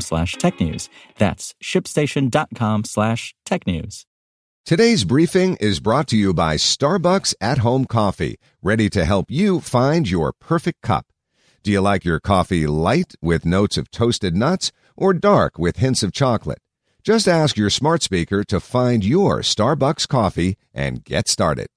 slash technews. That's shipstation.com slash tech news. Today's briefing is brought to you by Starbucks at Home Coffee, ready to help you find your perfect cup. Do you like your coffee light with notes of toasted nuts or dark with hints of chocolate? Just ask your smart speaker to find your Starbucks coffee and get started.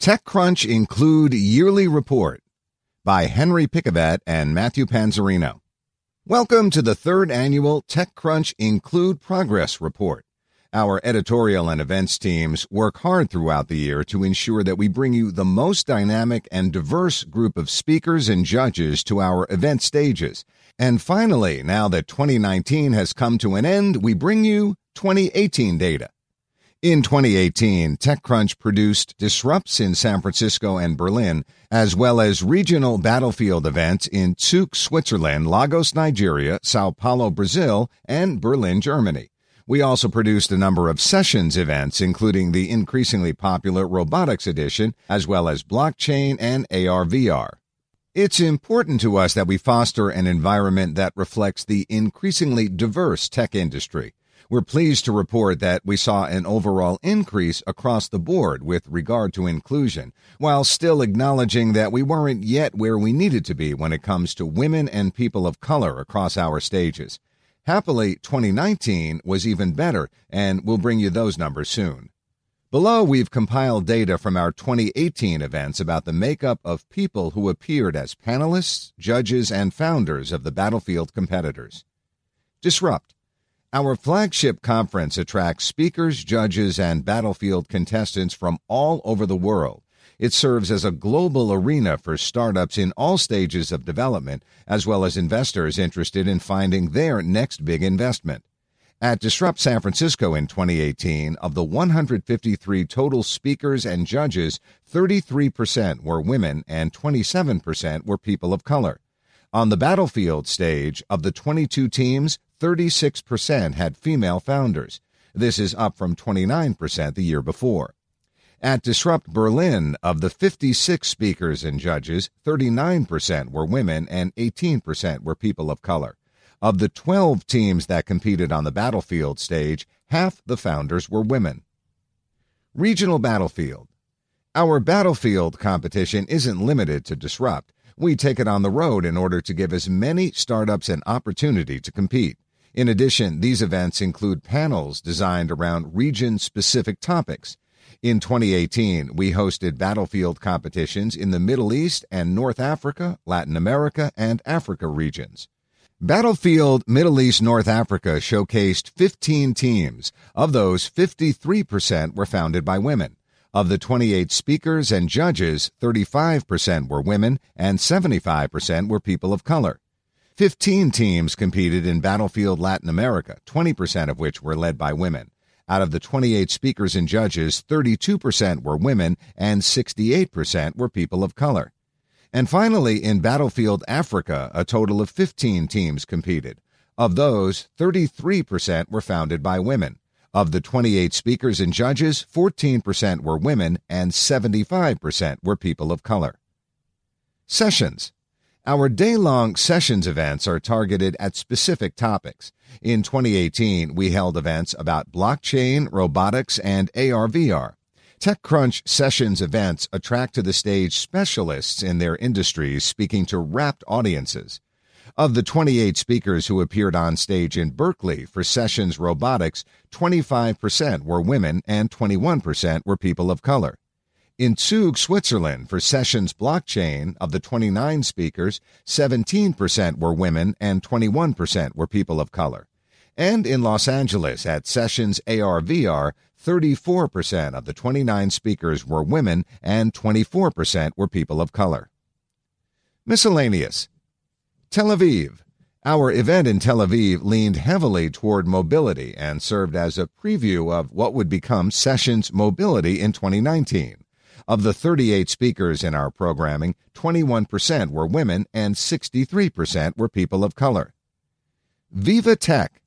TechCrunch Include Yearly Report by Henry Pickavet and Matthew Panzarino. Welcome to the third annual TechCrunch Include Progress Report. Our editorial and events teams work hard throughout the year to ensure that we bring you the most dynamic and diverse group of speakers and judges to our event stages. And finally, now that 2019 has come to an end, we bring you 2018 data. In 2018, TechCrunch produced Disrupts in San Francisco and Berlin, as well as regional battlefield events in Zug, Switzerland, Lagos, Nigeria, Sao Paulo, Brazil, and Berlin, Germany. We also produced a number of sessions events, including the increasingly popular Robotics Edition, as well as blockchain and AR VR. It's important to us that we foster an environment that reflects the increasingly diverse tech industry. We're pleased to report that we saw an overall increase across the board with regard to inclusion, while still acknowledging that we weren't yet where we needed to be when it comes to women and people of color across our stages. Happily, 2019 was even better, and we'll bring you those numbers soon. Below, we've compiled data from our 2018 events about the makeup of people who appeared as panelists, judges, and founders of the Battlefield competitors. Disrupt our flagship conference attracts speakers, judges, and battlefield contestants from all over the world. It serves as a global arena for startups in all stages of development, as well as investors interested in finding their next big investment. At Disrupt San Francisco in 2018, of the 153 total speakers and judges, 33% were women and 27% were people of color. On the battlefield stage, of the 22 teams, 36% had female founders. This is up from 29% the year before. At Disrupt Berlin, of the 56 speakers and judges, 39% were women and 18% were people of color. Of the 12 teams that competed on the battlefield stage, half the founders were women. Regional Battlefield. Our battlefield competition isn't limited to Disrupt. We take it on the road in order to give as many startups an opportunity to compete. In addition, these events include panels designed around region specific topics. In 2018, we hosted battlefield competitions in the Middle East and North Africa, Latin America, and Africa regions. Battlefield Middle East North Africa showcased 15 teams. Of those, 53% were founded by women. Of the 28 speakers and judges, 35% were women and 75% were people of color. 15 teams competed in Battlefield Latin America, 20% of which were led by women. Out of the 28 speakers and judges, 32% were women and 68% were people of color. And finally, in Battlefield Africa, a total of 15 teams competed. Of those, 33% were founded by women. Of the 28 speakers and judges, 14% were women and 75% were people of color. Sessions our day long sessions events are targeted at specific topics. In 2018, we held events about blockchain, robotics, and AR VR. TechCrunch Sessions events attract to the stage specialists in their industries speaking to rapt audiences. Of the 28 speakers who appeared on stage in Berkeley for Sessions Robotics, 25% were women and 21% were people of color. In Zug, Switzerland, for Sessions Blockchain, of the 29 speakers, 17% were women and 21% were people of color. And in Los Angeles at Sessions ARVR, 34% of the 29 speakers were women and 24% were people of color. Miscellaneous. Tel Aviv. Our event in Tel Aviv leaned heavily toward mobility and served as a preview of what would become Sessions Mobility in 2019. Of the 38 speakers in our programming, 21% were women and 63% were people of color. Viva Tech.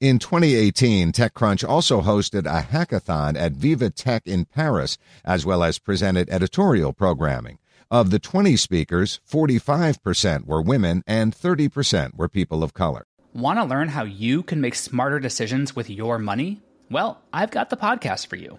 In 2018, TechCrunch also hosted a hackathon at Viva Tech in Paris, as well as presented editorial programming. Of the 20 speakers, 45% were women and 30% were people of color. Want to learn how you can make smarter decisions with your money? Well, I've got the podcast for you.